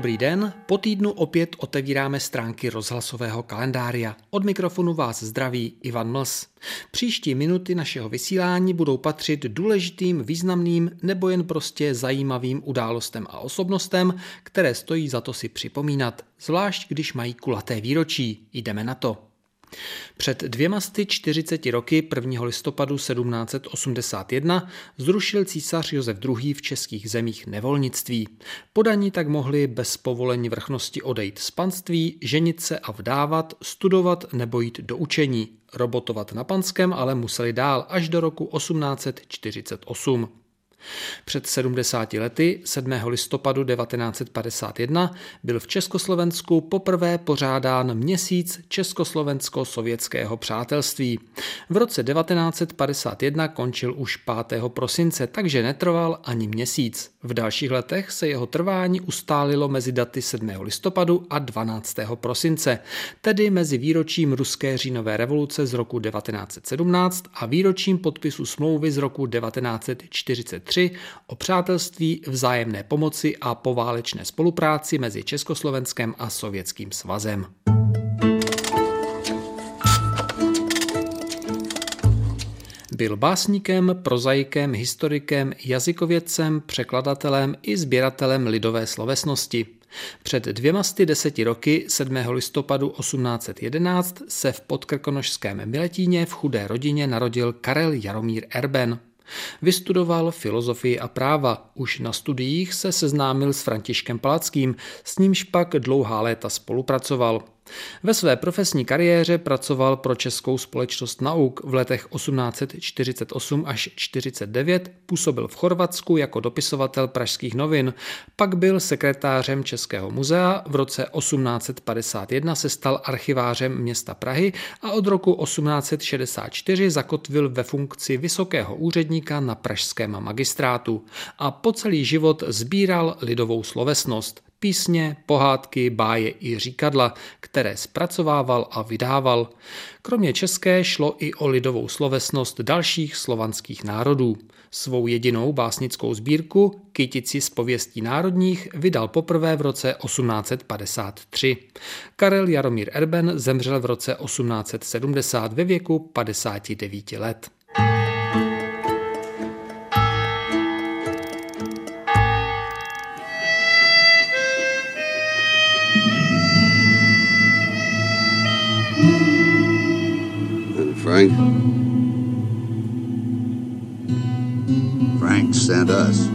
Dobrý den, po týdnu opět otevíráme stránky rozhlasového kalendária. Od mikrofonu vás zdraví Ivan Mls. Příští minuty našeho vysílání budou patřit důležitým, významným nebo jen prostě zajímavým událostem a osobnostem, které stojí za to si připomínat, zvlášť když mají kulaté výročí. Jdeme na to. Před dvěma sty 40 roky 1. listopadu 1781 zrušil císař Josef II. v českých zemích nevolnictví. Podaní tak mohli bez povolení vrchnosti odejít z panství, ženit se a vdávat, studovat nebo jít do učení. Robotovat na panském ale museli dál až do roku 1848. Před 70 lety, 7. listopadu 1951, byl v Československu poprvé pořádán měsíc Československo-sovětského přátelství. V roce 1951 končil už 5. prosince, takže netrval ani měsíc. V dalších letech se jeho trvání ustálilo mezi daty 7. listopadu a 12. prosince, tedy mezi výročím ruské říjnové revoluce z roku 1917 a výročím podpisu smlouvy z roku 1943 3 o přátelství, vzájemné pomoci a poválečné spolupráci mezi Československem a Sovětským svazem. Byl básníkem, prozaikem, historikem, jazykovědcem, překladatelem i sběratelem lidové slovesnosti. Před dvěma sty deseti roky, 7. listopadu 1811, se v podkrkonožském Miletíně v chudé rodině narodil Karel Jaromír Erben. Vystudoval filozofii a práva. Už na studiích se seznámil s Františkem Palackým, s nímž pak dlouhá léta spolupracoval. Ve své profesní kariéře pracoval pro Českou společnost nauk. V letech 1848 až 49, působil v Chorvatsku jako dopisovatel pražských novin, pak byl sekretářem Českého muzea, v roce 1851 se stal archivářem města Prahy a od roku 1864 zakotvil ve funkci vysokého úředníka na pražském magistrátu. A po celý život sbíral lidovou slovesnost písně, pohádky, báje i říkadla, které zpracovával a vydával. Kromě české šlo i o lidovou slovesnost dalších slovanských národů. Svou jedinou básnickou sbírku, Kytici z pověstí národních, vydal poprvé v roce 1853. Karel Jaromír Erben zemřel v roce 1870 ve věku 59 let. Frank? Frank sent us.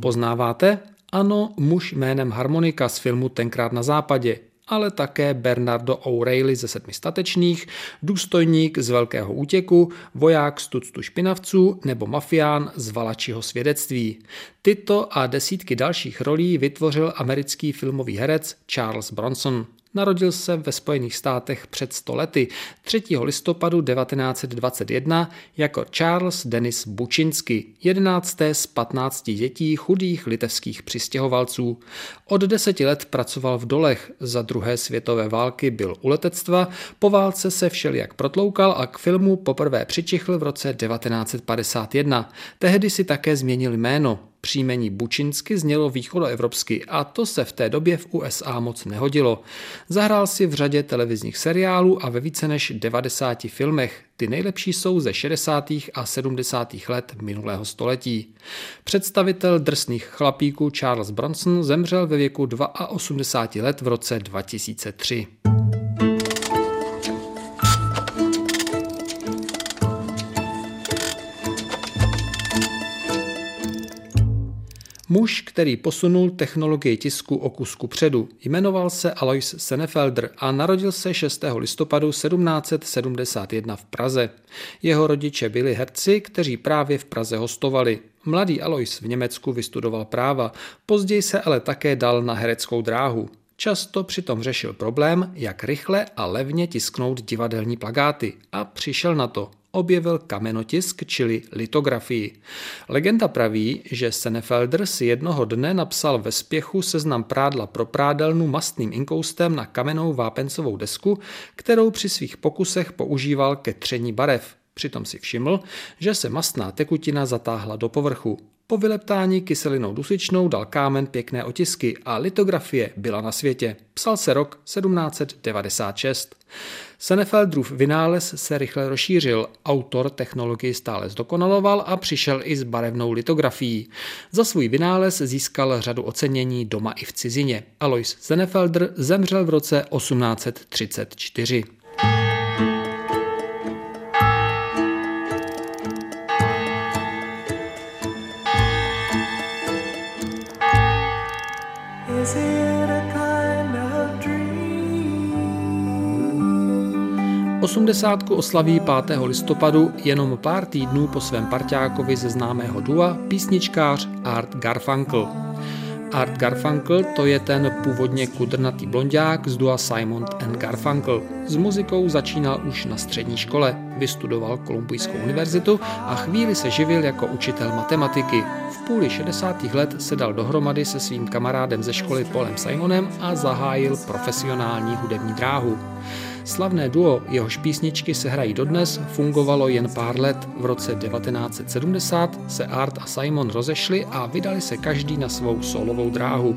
Poznáváte? Ano, muž jménem Harmonika z filmu Tenkrát na západě, ale také Bernardo O'Reilly ze sedmi statečných, důstojník z Velkého útěku, voják z tuctu špinavců nebo mafián z Valačiho svědectví. Tyto a desítky dalších rolí vytvořil americký filmový herec Charles Bronson. Narodil se ve Spojených státech před 100 lety 3. listopadu 1921 jako Charles Denis Bučinsky, 11. z 15 dětí chudých litevských přistěhovalců. Od deseti let pracoval v dolech, za druhé světové války byl u letectva, po válce se všelijak protloukal a k filmu poprvé přičichl v roce 1951. Tehdy si také změnil jméno. Příjmení Bučinsky znělo východoevropsky a to se v té době v USA moc nehodilo. Zahrál si v řadě televizních seriálů a ve více než 90 filmech. Ty nejlepší jsou ze 60. a 70. let minulého století. Představitel drsných chlapíků Charles Bronson zemřel ve věku 82 let v roce 2003. Muž, který posunul technologii tisku o kusku předu, jmenoval se Alois Senefelder a narodil se 6. listopadu 1771 v Praze. Jeho rodiče byli herci, kteří právě v Praze hostovali. Mladý Alois v Německu vystudoval práva, později se ale také dal na hereckou dráhu. Často přitom řešil problém, jak rychle a levně tisknout divadelní plagáty a přišel na to objevil kamenotisk, čili litografii. Legenda praví, že Senefelder si jednoho dne napsal ve spěchu seznam prádla pro prádelnu mastným inkoustem na kamennou vápencovou desku, kterou při svých pokusech používal ke tření barev. Přitom si všiml, že se mastná tekutina zatáhla do povrchu. Po vyleptání kyselinou dusičnou dal kámen pěkné otisky a litografie byla na světě. Psal se rok 1796. Senefeldrův vynález se rychle rozšířil, autor technologii stále zdokonaloval a přišel i s barevnou litografií. Za svůj vynález získal řadu ocenění doma i v cizině. Alois Senefeldr zemřel v roce 1834. 80. oslaví 5. listopadu jenom pár týdnů po svém parťákovi ze známého dua písničkář Art Garfunkel. Art Garfunkel to je ten původně kudrnatý blondák z dua Simon and Garfunkel. S muzikou začínal už na střední škole, vystudoval Kolumbijskou univerzitu a chvíli se živil jako učitel matematiky. V půli 60. let se dal dohromady se svým kamarádem ze školy Polem Simonem a zahájil profesionální hudební dráhu. Slavné duo, jehož písničky se hrají dodnes, fungovalo jen pár let. V roce 1970 se Art a Simon rozešli a vydali se každý na svou solovou dráhu.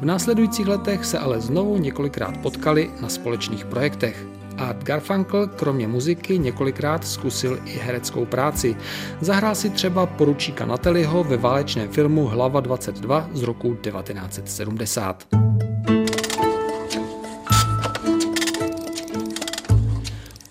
V následujících letech se ale znovu několikrát potkali na společných projektech. Art Garfunkel kromě muziky několikrát zkusil i hereckou práci. Zahrál si třeba poručíka Nataliho ve válečném filmu Hlava 22 z roku 1970.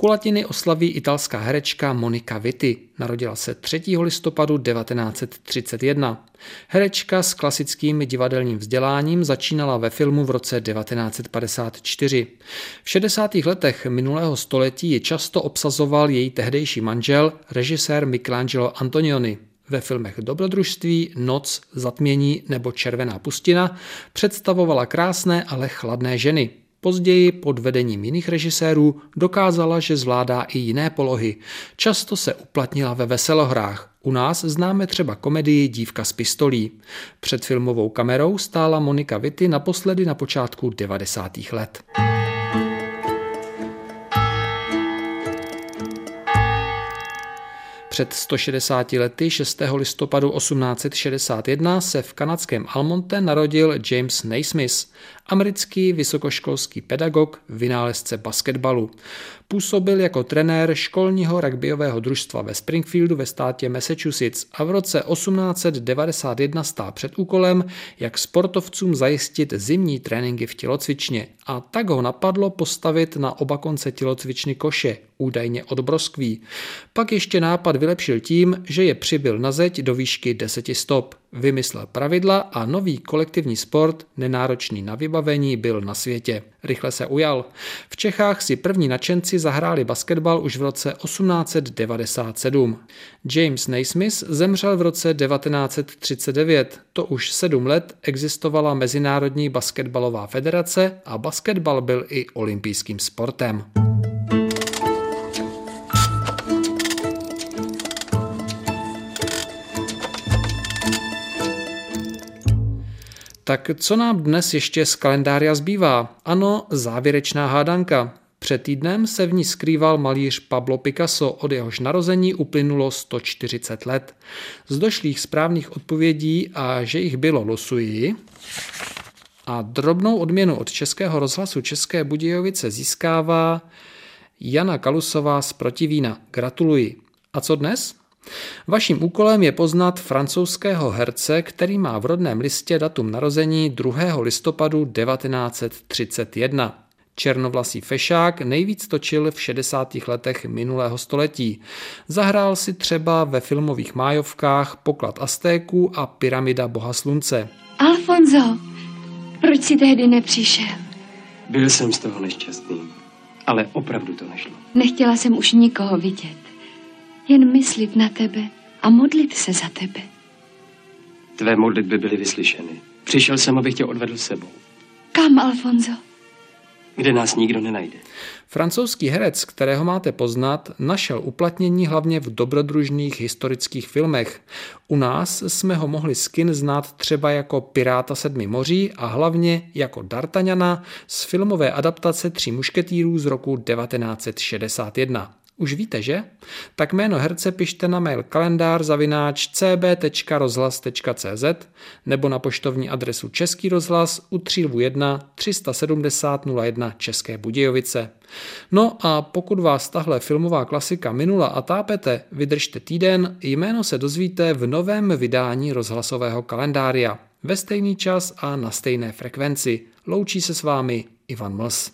Kulatiny oslaví italská herečka Monika Vitti. Narodila se 3. listopadu 1931. Herečka s klasickým divadelním vzděláním začínala ve filmu v roce 1954. V 60. letech minulého století ji často obsazoval její tehdejší manžel, režisér Michelangelo Antonioni. Ve filmech Dobrodružství, Noc, Zatmění nebo Červená pustina představovala krásné, ale chladné ženy. Později pod vedením jiných režisérů dokázala, že zvládá i jiné polohy. Často se uplatnila ve veselohrách. U nás známe třeba komedii Dívka z pistolí. Před filmovou kamerou stála Monika Vitti naposledy na počátku 90. let. Před 160 lety 6. listopadu 1861 se v kanadském Almonte narodil James Naismith, americký vysokoškolský pedagog, vynálezce basketbalu. Působil jako trenér školního rugbyového družstva ve Springfieldu ve státě Massachusetts a v roce 1891 stál před úkolem, jak sportovcům zajistit zimní tréninky v tělocvičně a tak ho napadlo postavit na oba konce tělocvičny koše, údajně od broskví. Pak ještě nápad vylepšil tím, že je přibyl na zeď do výšky 10 stop. Vymyslel pravidla a nový kolektivní sport, nenáročný na vybavení, byl na světě. Rychle se ujal. V Čechách si první nadšenci zahráli basketbal už v roce 1897. James Naismith zemřel v roce 1939. To už sedm let existovala Mezinárodní basketbalová federace a basketbal byl i olympijským sportem. Tak co nám dnes ještě z kalendária zbývá? Ano, závěrečná hádanka. Před týdnem se v ní skrýval malíř Pablo Picasso, od jehož narození uplynulo 140 let. Z došlých správných odpovědí a že jich bylo losují, a drobnou odměnu od Českého rozhlasu České Budějovice získává Jana Kalusová z Protivína. Gratuluji. A co dnes? Vaším úkolem je poznat francouzského herce, který má v rodném listě datum narození 2. listopadu 1931. Černovlasý fešák nejvíc točil v 60. letech minulého století. Zahrál si třeba ve filmových májovkách Poklad Aztéků a Pyramida Boha Slunce. Alfonso, proč si tehdy nepřišel? Byl jsem z toho nešťastný, ale opravdu to nešlo. Nechtěla jsem už nikoho vidět. Jen myslit na tebe a modlit se za tebe. Tvé modlitby byly vyslyšeny. Přišel jsem, abych tě odvedl sebou. Kam, Alfonso? Kde nás nikdo nenajde. Francouzský herec, kterého máte poznat, našel uplatnění hlavně v dobrodružných historických filmech. U nás jsme ho mohli skin znát třeba jako Piráta sedmi moří a hlavně jako D'Artagnana z filmové adaptace Tří mušketýrů z roku 1961. Už víte, že? Tak jméno herce pište na mail kalendár zavináč cb.rozhlas.cz nebo na poštovní adresu Český rozhlas u 301 370 01 České Budějovice. No a pokud vás tahle filmová klasika minula a tápete, vydržte týden, jméno se dozvíte v novém vydání rozhlasového kalendária. Ve stejný čas a na stejné frekvenci. Loučí se s vámi Ivan Mls.